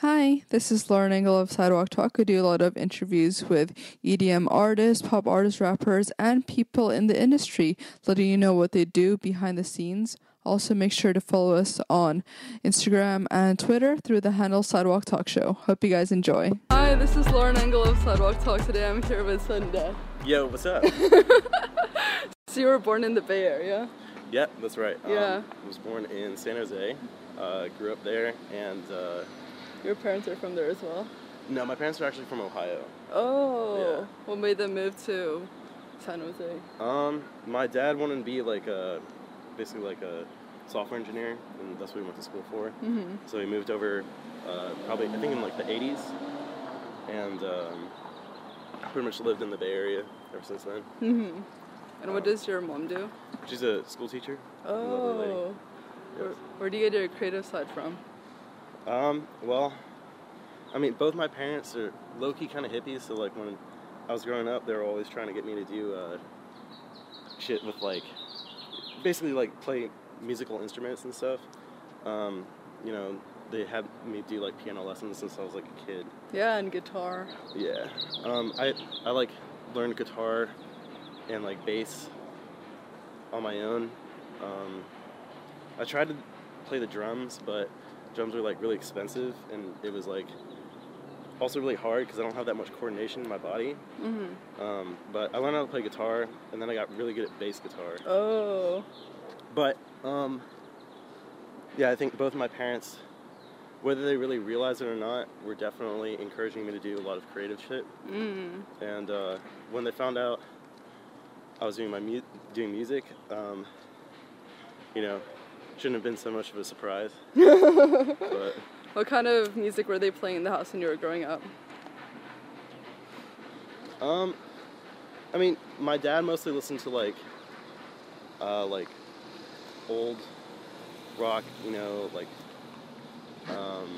Hi, this is Lauren Engel of Sidewalk Talk. I do a lot of interviews with EDM artists, pop artists, rappers, and people in the industry, letting you know what they do behind the scenes. Also, make sure to follow us on Instagram and Twitter through the handle Sidewalk Talk Show. Hope you guys enjoy. Hi, this is Lauren Engel of Sidewalk Talk. Today I'm here with Sunday. Yo, what's up? So you were born in the Bay Area? yeah, that's right. Yeah. Um, I was born in San Jose, uh, grew up there, and uh, Your parents are from there as well? no, my parents are actually from Ohio. Oh, Yeah. what made them move to San Jose? Um, my dad wanted to be like a, basically like a software engineer, and that's what he went to school for. Mm-hmm. So he moved over, uh, probably I think in like the '80s, and um, pretty much lived in the Bay Area ever since then. Mm-hmm. And what does your mom do? She's a school teacher. Oh, where, where do you get your creative side from? Um, well, I mean, both my parents are low key kind of hippies, so like when I was growing up, they were always trying to get me to do uh, shit with like, basically like play musical instruments and stuff. Um, you know, they had me do like piano lessons since I was like a kid. Yeah, and guitar. Yeah. Um, I I like learned guitar and like bass on my own. Um, I tried to play the drums, but drums are like really expensive, and it was like also really hard because I don't have that much coordination in my body. Mm-hmm. Um, but I learned how to play guitar, and then I got really good at bass guitar. Oh, But um, yeah, I think both my parents, whether they really realize it or not, were definitely encouraging me to do a lot of creative shit. mm. And uh, when they found out I was doing my mu- doing music, um, you know, shouldn't have been so much of a surprise. but What kind of music were they playing in the house when you were growing up? um, I mean, my dad mostly listened to like, uh, like old rock, you know, like, um,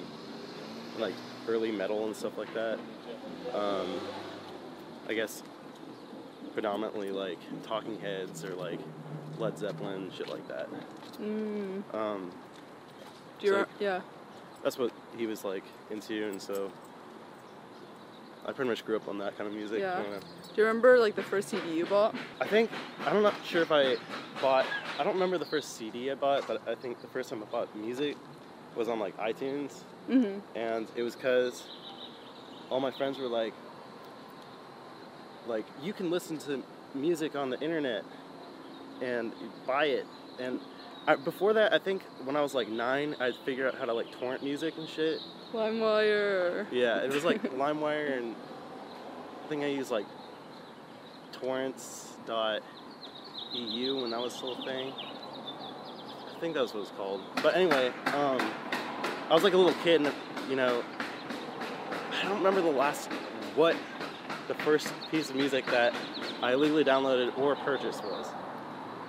like early metal and stuff like that. Um, I guess predominantly like Talking Heads or like Led Zeppelin, shit like that. Mm. Um, Do you? So- yeah. that's what he was like into, and so I pretty much grew up on that kind of music. Yeah. Do you remember like the first CD you bought? I think I'm not sure if I bought. I don't remember the first CD I bought, but I think the first time I bought music was on like iTunes, Mm-hmm. and it was because all my friends were like, like you can listen to music on the internet and buy it. And I, before that, I think when I was like nine, I figured out how to like torrent music and shit. LimeWire. Yeah, it was like LimeWire, and I think I used like torrents.eu when that was still a thing. I think that was what it's called. But anyway, um, I was like a little kid, and you know, I don't remember the last what the first piece of music that I illegally downloaded or purchased was.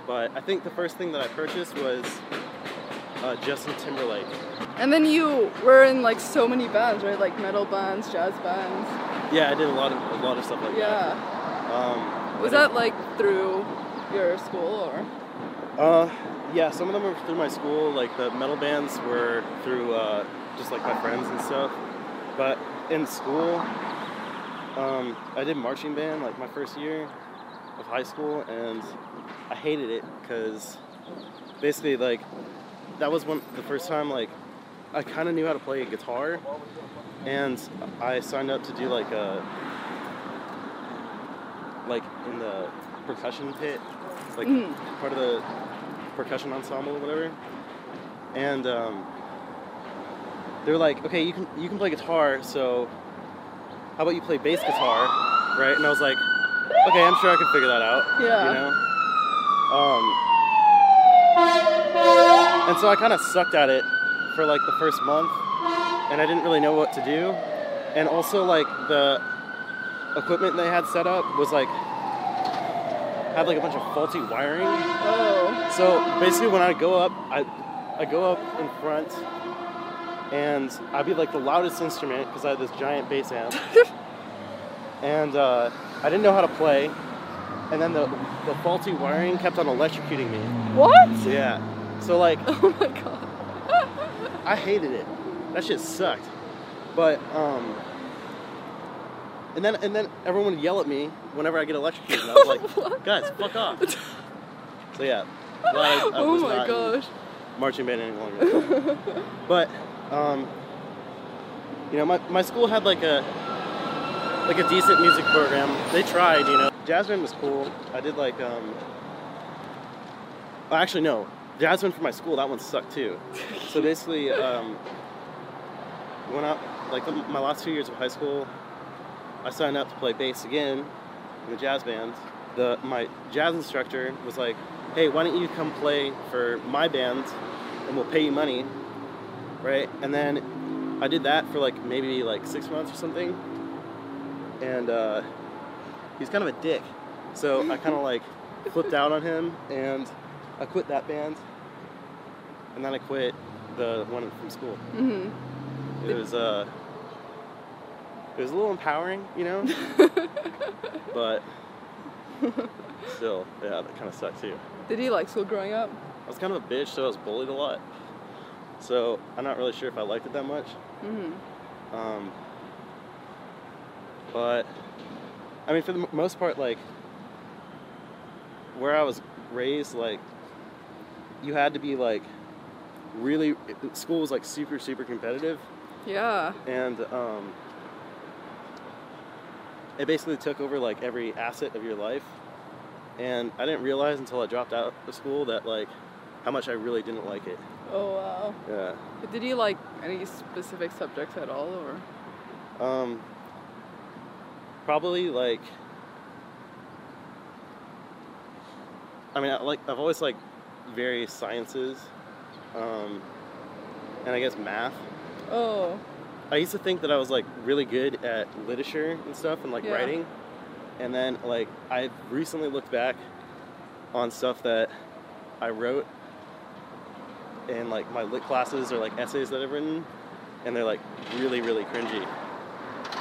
But I think the first thing that I purchased was uh, Justin Timberlake. And then you were in like so many bands, right? Like metal bands, jazz bands. Yeah, I did a lot of a lot of stuff like Yeah. that. Um, Was that like through your school or? Uh, yeah, some of them were through my school. Like the metal bands were through uh, just like my friends and stuff. But in school, um, I did marching band like my first year of high school, and I hated it because basically like that was one the first time like I kind of knew how to play a guitar, and I signed up to do like a like in the percussion pit, like Mhm. part of the percussion ensemble or whatever. And um, they're like, okay, you can you can play guitar, so how about you play bass guitar, right? And I was like, okay, I'm sure I can figure that out. Yeah. You know. Um, and so I kind of sucked at it for like the first month, and I didn't really know what to do. And also like the equipment they had set up was like had like a bunch of faulty wiring. Oh. So basically, when I go up, I I go up in front, and I'd be like the loudest instrument because I had this giant bass amp, and uh, I didn't know how to play, and then the the faulty wiring kept on electrocuting me. What? Yeah. So like Oh my god. I hated it. That shit sucked. But um, and then and then everyone would yell at me whenever I get electrocuted, and I was like, guys, fuck off. So yeah, I, I oh my gosh. marching band any longer. but um, you know, my, my school had like a like a decent music program. They tried, you know. Band was cool. I did like um. Actually, no. Band for my school that one sucked too. So basically, um, went out like the, my last two years of high school. I signed up to play bass again in the jazz band. The my jazz instructor was like, "Hey, why don't you come play for my band, and we'll pay you money, right?" And then I did that for like maybe like six months or something, and uh, he's kind of a dick. So I kind of like flipped out on him, and I quit that band, and then I quit the one from school. hmm It was uh, it was a little empowering, you know, but still, yeah, that kind of sucked too. Did he like school growing up? I was kind of a bitch, so I was bullied a lot. So I'm not really sure if I liked it that much. hmm Um, but I mean, for the most part, like where I was raised, like you had to be like really. School was like super, super competitive, Yeah. and um, it basically took over like every asset of your life. And I didn't realize until I dropped out of school that like how much I really didn't like it. Oh wow. Yeah. But did he like any specific subjects at all, or? Um, probably like. I mean, I like I've always liked various sciences, um, and I guess math. Oh. I used to think that I was like really good at literature and stuff and like Yeah. writing, and then like I recently looked back on stuff that I wrote in like my lit classes or like essays that I've written, and they're like really really cringy.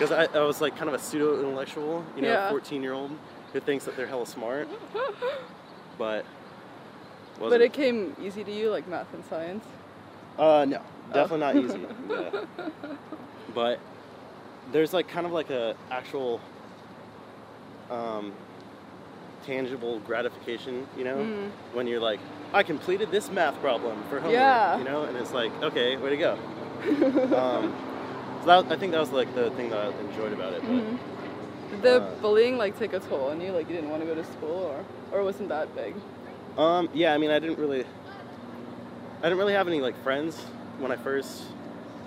Because I, I was like kind of a pseudo intellectual, you know, Yeah. fourteen year old who thinks that they're hella smart, but But wasn't. it came easy to you, like math and science. Uh, no, Oh. definitely not easy. Yeah. But there's like kind of like a actual um, tangible gratification, you know, Mm. when you're like, I completed this math problem for homework, Yeah. you know, and it's like, okay, way to go. um, so that, I think that was like the thing that I enjoyed about it. But, Mhm. Did the Uh, bullying like take a toll on you? Like you didn't want to go to school, or or wasn't that big? Um, yeah, I mean, I didn't really, I didn't really have any like friends when I first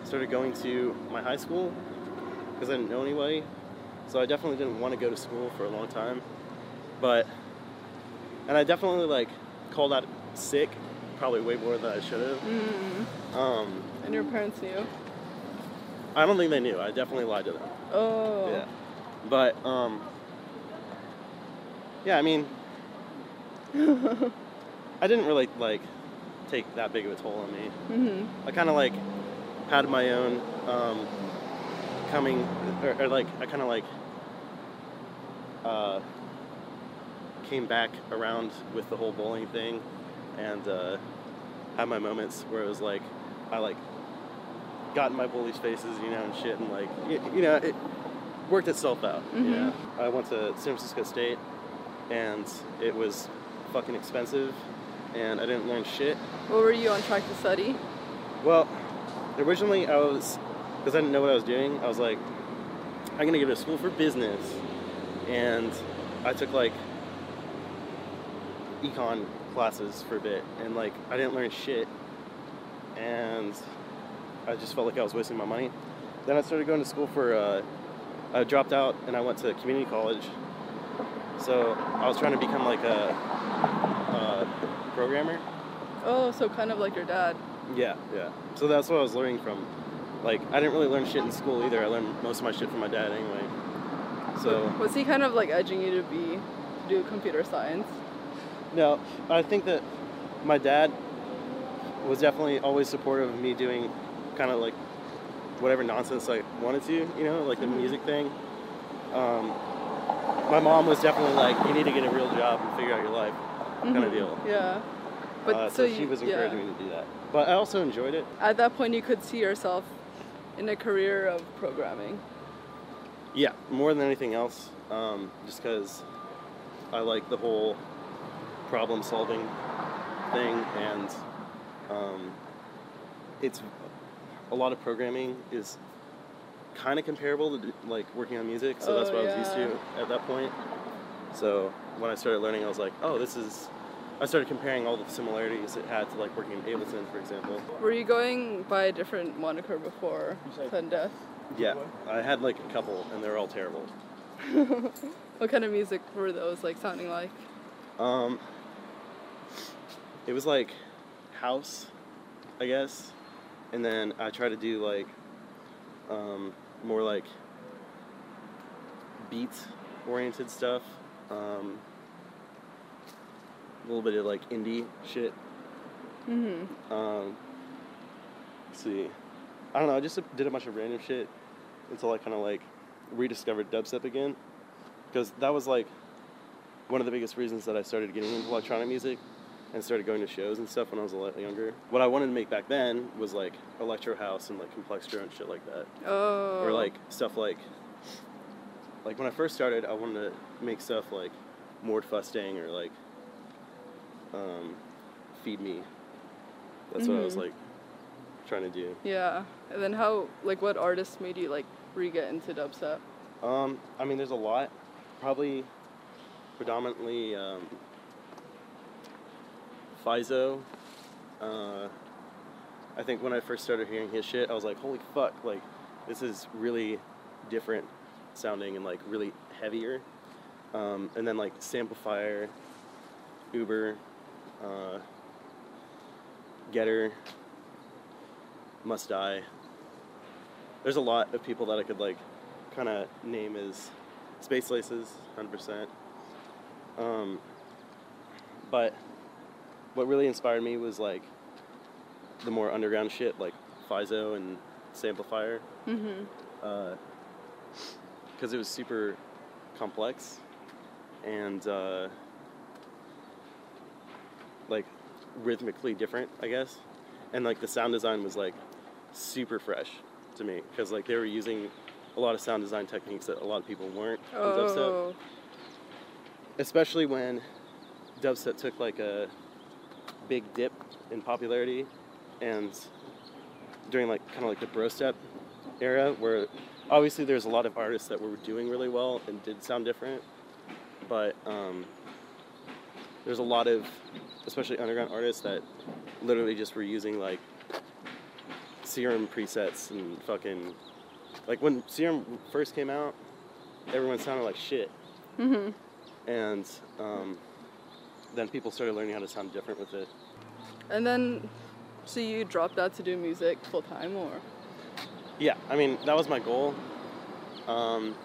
started going to my high school because I didn't know anybody. So I definitely didn't want to go to school for a long time. But, and I definitely like called out sick, probably way more than I should have. Mm. Um, And your parents knew. I don't think they knew. I definitely lied to them. Oh. Yeah. But um Yeah, I mean I didn't really like take that big of a toll on me. Mm-hmm. I kind of like had my own um coming or, or like I kind of like uh came back around with the whole bowling thing and uh had my moments where it was like I like got in my bullies' faces, you know, and shit, and like you, you know, it worked itself out. You Mhm. know, I went to San Francisco State, and it was fucking expensive, and I didn't learn shit. What were you on track to study? Well, originally I was, because I didn't know what I was doing. I was like, I'm gonna go to school for business, and I took like econ classes for a bit, and like I didn't learn shit, and I just felt like I was wasting my money. Then I started going to school for. Uh, I dropped out and I went to community college. So I was trying to become like a, a programmer. Oh, so kind of like your dad. Yeah, yeah. So that's what I was learning from. Like, I didn't really learn shit in school either. I learned most of my shit from my dad anyway. So, Was he kind of like edging you to be to do computer science? no, I think that my dad was definitely always supportive of me doing kind of like whatever nonsense I wanted to, you know, like the Mhm. music thing. Um, my mom was definitely like, you need to get a real job and figure out your life, kind of Mhm. deal. Yeah. But uh, so, so, she you, was yeah. encouraging me to do that. But I also enjoyed it. At that point, you could see yourself in a career of programming? Yeah, more than anything else, um, just because I like the whole problem solving thing, and um, it's a lot of programming is kind of comparable to like working on music, so that's Oh, what I was used to at that point. So when I started learning, I was like, oh, this is. I started comparing all the similarities it had to like working in Ableton, for example. Were you going by a different moniker before Sudden Death? Yeah, I had like a couple, and they were all terrible. What kind of music were those like sounding like? Um, it was like house, I guess, and then I try to do like um, more like beat oriented stuff. Um, a little bit of like indie shit. Mm-hmm. Um, let's see, I don't know. I just did a bunch of random shit until I kind of like rediscovered dubstep again, because that was like one of the biggest reasons that I started getting into electronic music and started going to shows and stuff when I was a lot younger. What I wanted to make back then was like electro house and like complextro shit like that, Oh. or like stuff like like when I first started, I wanted to make stuff like Mord Fustang or like um, Feed Me. That's what I was Mhm. like trying to do. Yeah. And then how like what artists made you like re-get into dubstep? Um, I mean, there's a lot. Probably predominantly um, Phiso. Uh, I think when I first started hearing his shit, I was like, holy fuck, like, this is really different sounding and like really heavier. Um, and then like Samplifire, Uber, uh, Getter, Must Die. There's a lot of people that I could like kind of name as Space Laces, 100%. Um, but what really inspired me was like the more underground shit, like Phiso and Samplifire, Mm-hmm. because it was super complex and uh, like rhythmically different, I guess. And like the sound design was like super fresh to me because like they were using a lot of sound design techniques that a lot of people weren't in dubstep. Oh. especially when dubstep took like a big dip in popularity and during like kind of like the bro step era where obviously there's a lot of artists that were doing really well and did sound different but um, there's a lot of especially underground artists that literally just were using like serum presets and fucking like when serum first came out everyone sounded like shit Mm-hmm. and um, then people started learning how to sound different with it. And then, so you dropped out to do music full time, or? Yeah, I mean that was my goal, um,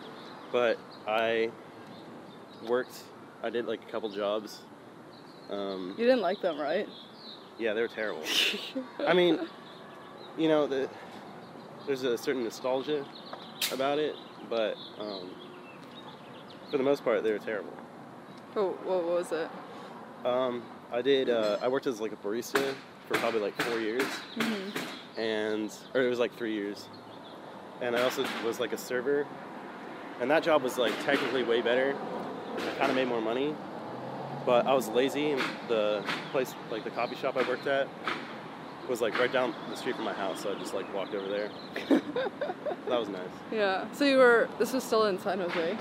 but I worked. I did like a couple jobs. Um, You didn't like them, right? yeah, they were terrible. I mean, you know, the, there's a certain nostalgia about it, but um, for the most part, they were terrible. Oh, what was it? Um, I did. Uh, I worked as like a barista for probably like four years. Mm-hmm. and or it was like three years and i also was like a server and that job was like technically way better i kind of made more money but i was lazy and the place like the coffee shop i worked at was like right down the street from my house so i just like walked over there that was nice Yeah. So you were. This was still in San Jose,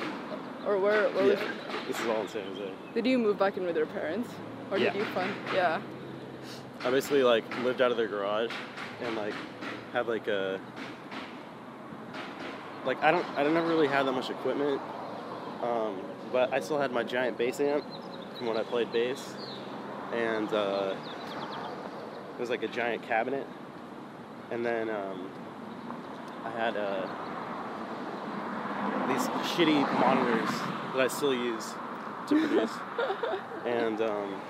or where? where was, yeah this is all in san jose did you move back in with your parents, or did you find? Yeah. i basically like lived out of their garage and like had like a like i don't i never really had that much equipment um, but i still had my giant bass amp from when i played bass and uh, it was like a giant cabinet and then um, i had uh, these shitty monitors that i still use to produce and um,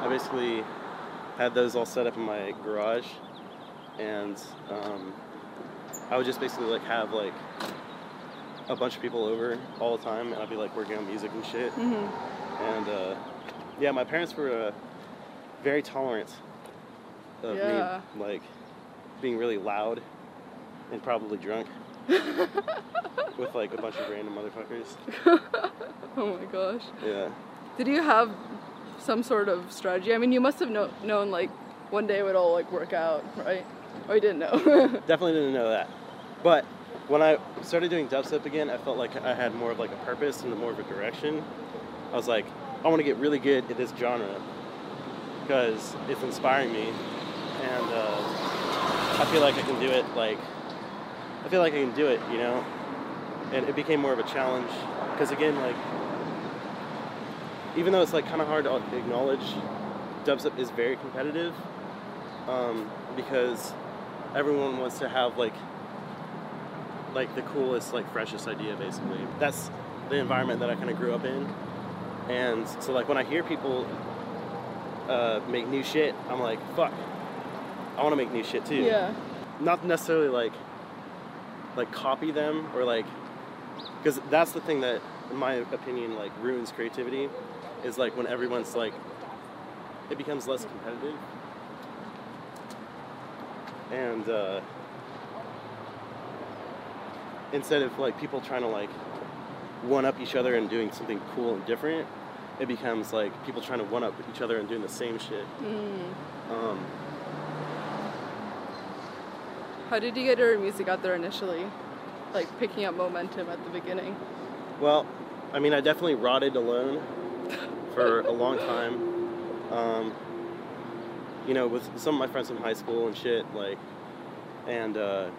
i basically had those all set up in my garage, and um, I would just basically like have like a bunch of people over all the time, and I'd be like working on music and shit. Mm-hmm. And uh, yeah, my parents were uh, very tolerant of Yeah. me like being really loud and probably drunk with like a bunch of random motherfuckers. oh my gosh. Yeah. Did you have some sort of strategy? I mean, you must have kno- known like one day it would all like work out, right? Or you didn't know? Definitely didn't know that. But when I started doing dubstep again, I felt like I had more of like a purpose and more of a direction. I was like, I want to get really good at this genre because it's inspiring me, and uh, I feel like I can do it. Like, I feel like I can do it, you know. And it became more of a challenge because again, like, even though it's like kind of hard to acknowledge, dubstep is very competitive um, because everyone wants to have like like the coolest, like freshest idea basically. That's the environment that I kind of grew up in. And so like when I hear people uh, make new shit, I'm like, fuck, I want to make new shit too. yeah. Not necessarily like like copy them or like because that's the thing that, in my opinion, like ruins creativity is like when everyone's like it becomes less competitive and uh, instead of like people trying to like one up each other and doing something cool and different it becomes like people trying to one up each other and doing the same shit Mm. um, How did you get your music out there initially? Like picking up momentum at the beginning. well i mean i definitely rotted alone for a long time um, you know with some of my friends from high school and shit like and uh,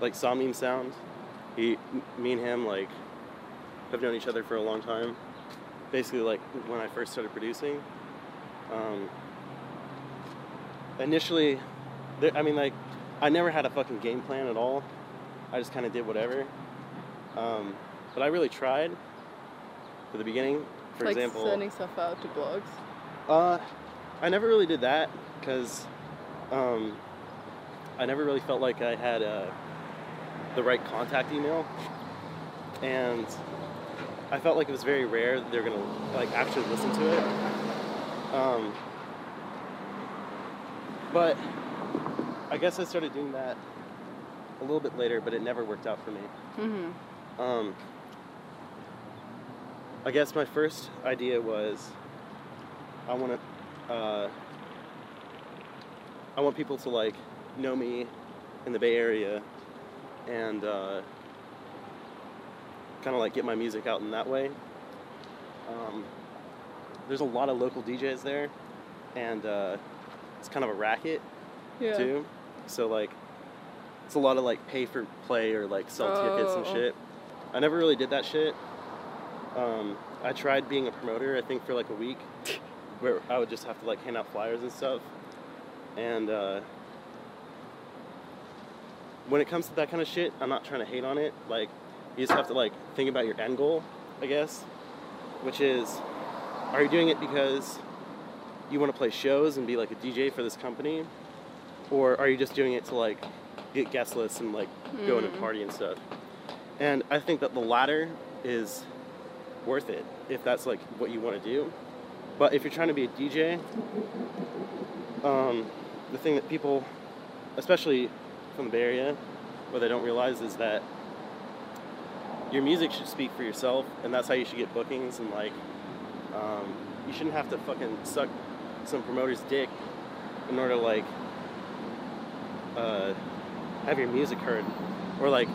like Somnium Sound. He, me and him, like, have known each other for a long time. Basically, like when I first started producing. Um, initially, I mean, like, I never had a fucking game plan at all. I just kind of did whatever. Um, but I really tried. For the beginning, for like example, sending stuff out to blogs. uh, I never really did that because um, I never really felt like I had uh, the right contact email, and I felt like it was very rare that they're gonna like actually listen to it. Um, but I guess I started doing that a little bit later, but it never worked out for me. Mm-hmm. Um, I guess my first idea was I want to uh, I want people to like know me in the Bay Area and uh, kind of like get my music out in that way. Um, there's a lot of local DJs there, and uh, it's kind of a racket Yeah. too. So like, it's a lot of like pay for play or like sell tickets and Oh. shit. I never really did that shit. Um, I tried being a promoter, I think, for like a week, where I would just have to like hand out flyers and stuff. And uh, when it comes to that kind of shit, I'm not trying to hate on it. Like, you just have to like think about your end goal, I guess, which is, are you doing it because you want to play shows and be like a DJ for this company, or are you just doing it to like get guest lists and like go in and Mm. party and stuff? And I think that the latter is worth it if that's like what you want to do. But if you're trying to be a DJ, um, the thing that people, especially from the Bay Area, what they don't realize is that your music should speak for yourself, and that's how you should get bookings. And like, um, you shouldn't have to fucking suck some promoter's dick in order to like uh, have your music heard, or like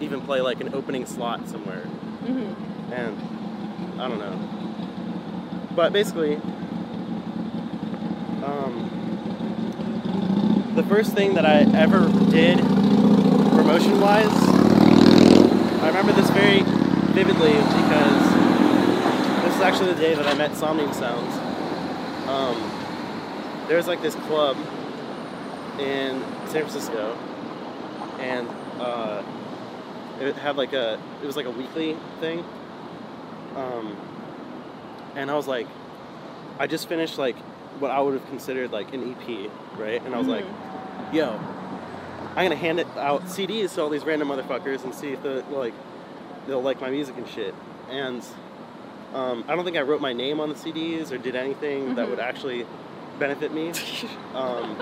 even play like an opening slot somewhere. Mm-hmm. And I don't know. But basically, um, the first thing that I ever did promotion wise, I remember this very vividly because this is actually the day that I met Somnium Sounds. Um, there was like this club in San Francisco, and uh, it had like a it was like a weekly thing. Um, and i was like i just finished like what i would have considered like an ep right? And i was like yo i'm gonna hand it out cds to all these random motherfuckers and see if the like they'll like my music and shit. And um, i don't think i wrote my name on the cds or did anything that Mhm. would actually benefit me. Um,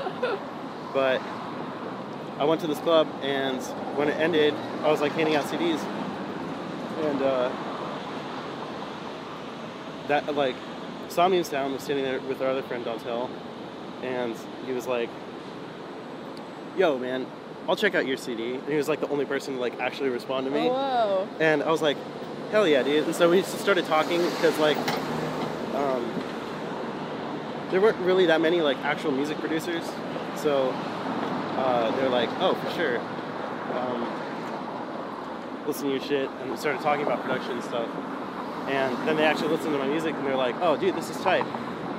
but I went to this club, and when it ended, I was like handing out CDs, and uh, that like Somnium Sound was sitting there with our other friend Dontel, and he was like, "Yo, man, I'll check out your CD." And he was like the only person to like actually respond to me. Oh wow. And I was like, hell yeah, dude. And so we just started talking because like, um, there weren't really that many like actual music producers. So uh, they're like, oh, for sure. Um, listen to your shit. And we started talking about production and stuff. And then they actually listened to my music and they're like, oh, dude, this is tight.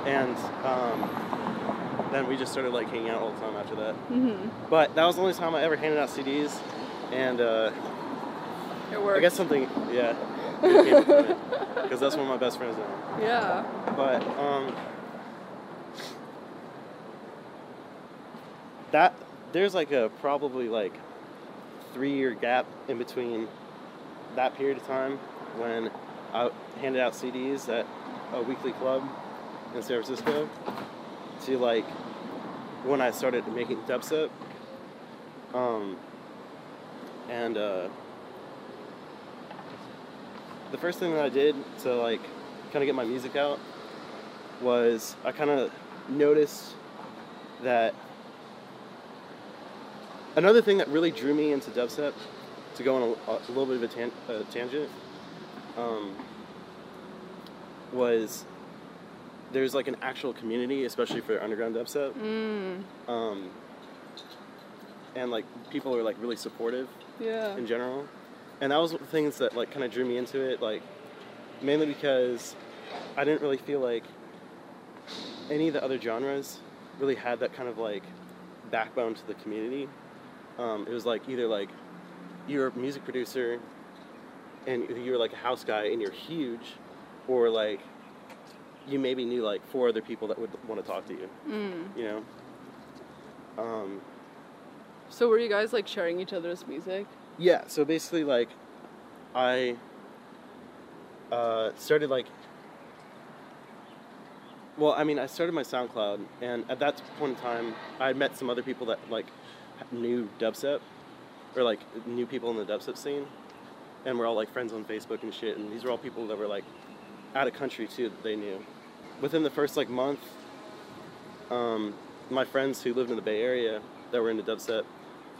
And um, then we just started like hanging out all the time after that. Mhm. But that was the only time I ever handed out CDs. And uh, It worked. I guess something, yeah, good came from it. Because that's one of my best friends now. Yeah. But, um, that, there's like a probably like three year gap in between that period of time when I handed out CDs at a weekly club in San Francisco to like when I started making dubstep. Um, and uh, the first thing that I did to like kind of get my music out was I kind of noticed that another thing that really drew me into dubstep to go on a, a little bit of a, tan- a tangent um, was there's like an actual community, especially for underground dubstep, Mm. um, and like people are like really supportive Yeah. in general. And that was one of the things that like kind of drew me into it, like mainly because I didn't really feel like any of the other genres really had that kind of like backbone to the community. Um, it was like either like you're a music producer and you're like a house guy and you're huge, or like you maybe knew like four other people that would want to talk to you, Mm. you know. Um, So were you guys like sharing each other's music? Yeah, so basically, like, I uh, started like, well, I mean, I started my SoundCloud, and at that point in time, I had met some other people that like knew dubstep, or like new people in the dubstep scene, and we're all like friends on Facebook and shit. And these were all people that were like out of country too that they knew. Within the first like month, um, my friends who lived in the Bay Area that were into dubstep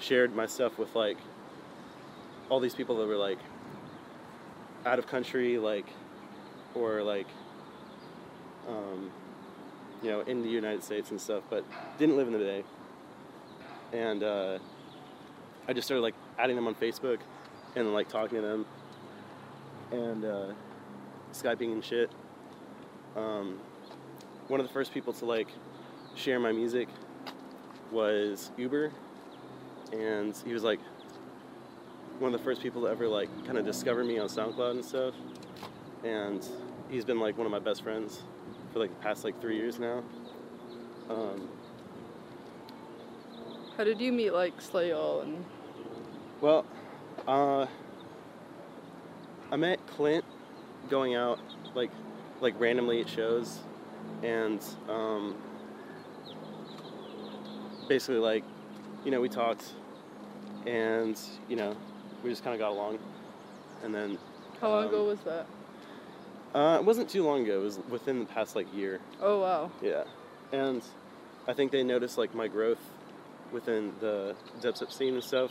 shared my stuff with like all these people that were like out of country, like, or like, um, you know, in the United States and stuff, but didn't live in the Bay. And uh, I just started like adding them on Facebook and like talking to them and uh, Skyping and shit. Um, one of the first people to like share my music was Uber, and he was like one of the first people to ever like kind of discover me on SoundCloud and stuff. And he's been like one of my best friends for like the past like three years now. Um, How did you meet like Slayall and well, uh, I met Clint going out like like randomly at shows, and um, basically like you know we talked, and you know we just kind of got along, and then how long Um, ago was that? uh, it wasn't too long ago. It was within the past like year. Oh wow. Yeah, and I think they noticed like my growth within the dubstep scene and stuff,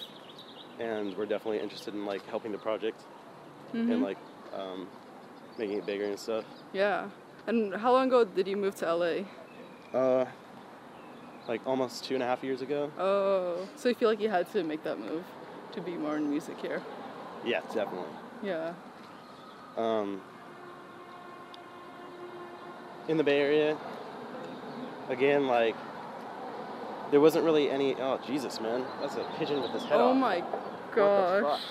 and we're definitely interested in like helping the project Mhm. and like um, making it bigger and stuff. Yeah. And how long ago did you move to LA? Uh, like almost two and a half years ago. Oh, so you feel like you had to make that move to be more in music here? Yeah, definitely. Yeah. Um, in the Bay Area, again, like there wasn't really any. Oh Jesus, man, that's a pigeon with his head Oh off. my gosh.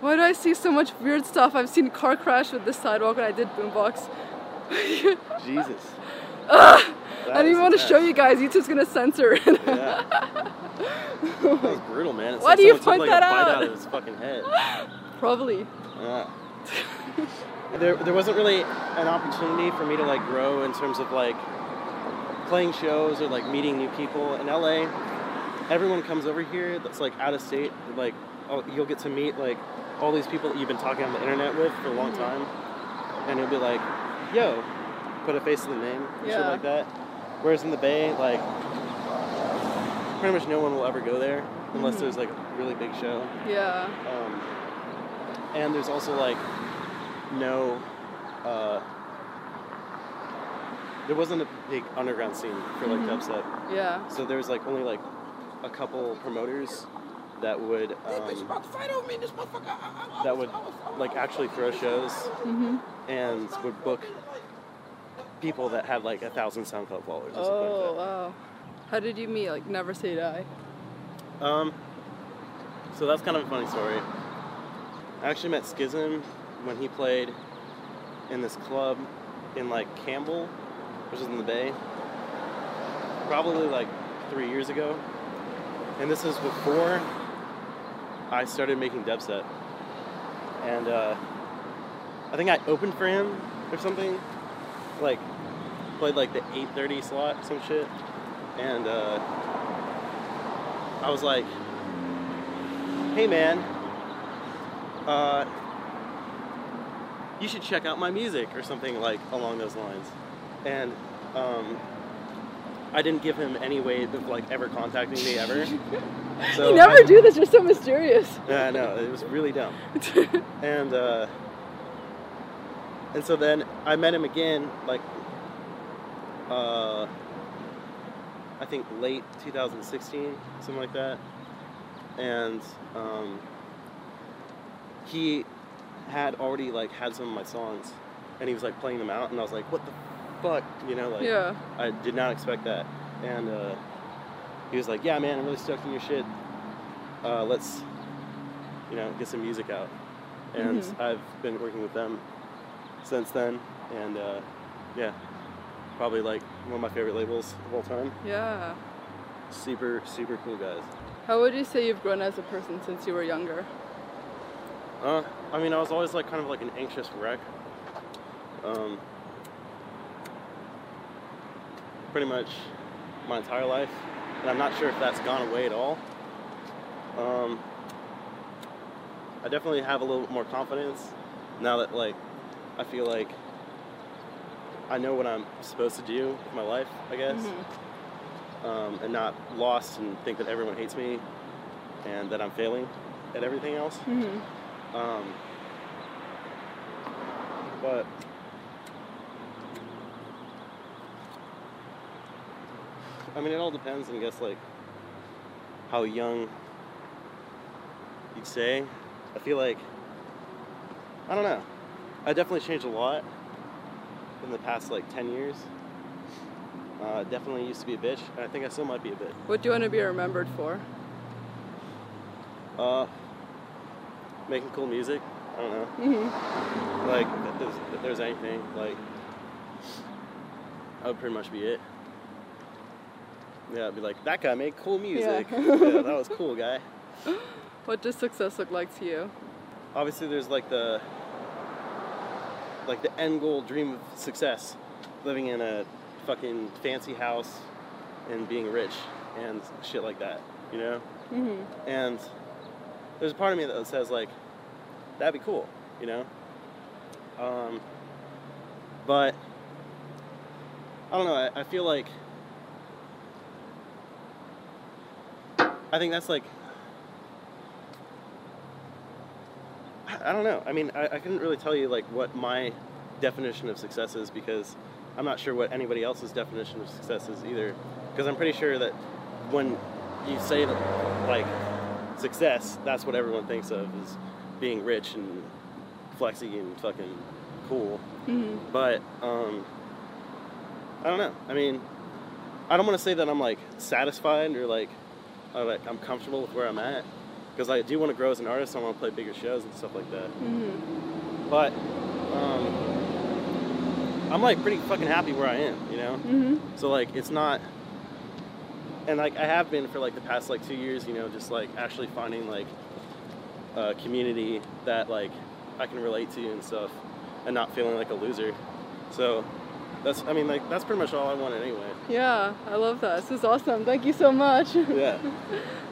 Why do I see so much weird stuff? I've seen car crash with this sidewalk when I did boombox. Jesus. I didn't even want to show you guys. YouTube's gonna censor it. Yeah. That was brutal, man. It's Why like do you took, point like, that bite out? out of his fucking head. Probably. Yeah. there, there wasn't really an opportunity for me to like grow in terms of like playing shows or like meeting new people in LA. everyone comes over here that's like out of state. Like, oh, you'll get to meet like all these people that you've been talking on the internet with for a long Mhm. time, and you'll be like, "Yo," put a face to the name, and shit Yeah. like that. Whereas in the Bay, like, pretty much no one will ever go there unless Mhm. there's like a really big show. Yeah. Um, and there's also like no. Uh, there wasn't a big underground scene for like Mhm. dubstep, Yeah. so there was like only like a couple promoters that would Hey, bitch, you um, that would I was- I was- like actually throw shows Mhm. and would book people that had like a thousand SoundCloud followers or Oh something like wow. How did you meet? Like Never Say Die. Um, so that's kind of a funny story. I actually met SKisM when he played in this club in like Campbell, which is in the Bay, probably like three years ago. And this is before I started making dubstep. And uh, I think I opened for him or something. Like, played like the 8.30 slot, some shit. And uh, I was like, hey man, uh, you should check out my music or something like along those lines. And um, I didn't give him any way of like ever contacting me ever. So you never I- do this. You're so mysterious. Yeah, I know it was really dumb. And uh, and so then I met him again, like uh, I think late 2016, something like that. And um, he had already like had some of my songs, and he was like playing them out, and I was like, "What the fuck?" You know, like yeah. I did not expect that. And uh, he was like, "Yeah, man, I'm really stoked on your shit. Uh, let's, you know, get some music out." And Mhm. I've been working with them since then, and uh, yeah, probably like one of my favorite labels of all time. Yeah. Super, super cool guys. How would you say you've grown as a person since you were younger? Uh, I mean, I was always like kind of like an anxious wreck. Um, pretty much my entire life, and I'm not sure if that's gone away at all. Um, I definitely have a little bit more confidence now that like I feel like I know what I'm supposed to do with my life, I guess, Mhm. um, and not lost and think that everyone hates me and that I'm failing at everything else. Mhm. Um, but I mean, it all depends, I guess, like how young you'd say. I feel like I don't know. I definitely changed a lot in the past like ten years. Uh, definitely used to be a bitch, and I think I still might be a bitch. What do you want to be remembered for? Uh, making cool music. I don't know. Mhm. Like, if there's, if there's anything, like, that would pretty much be it. Yeah, I'd be like, that guy made cool music. Yeah. yeah, that was cool, guy. What does success look like to you? Obviously, there's like the, like the end goal dream of success, living in a fucking fancy house and being rich and shit like that, you know? Mhm. And there's a part of me that says like, that'd be cool, you know. Um, but I don't know. I, I feel like I think that's like I, don't know. I mean, I, I couldn't really tell you like what my definition of success is because I'm not sure what anybody else's definition of success is either. Because I'm pretty sure that when you say that like success, that's what everyone thinks of is being rich and flexy and fucking cool. Mhm. But um, I don't know. I mean, I don't want to say that I'm like satisfied or, like I'm comfortable with where I'm at because I do want to grow as an artist. I want to play bigger shows and stuff like that. Mhm. But um, I'm like pretty fucking happy where I am, you know. Mhm. So like it's not and like I have been for like the past like two years, you know, just like actually finding like a community that like I can relate to and stuff and not feeling like a loser. So that's I mean like that's pretty much all I wanted anyway. Yeah, I love that. This is awesome. Thank you so much. Yeah.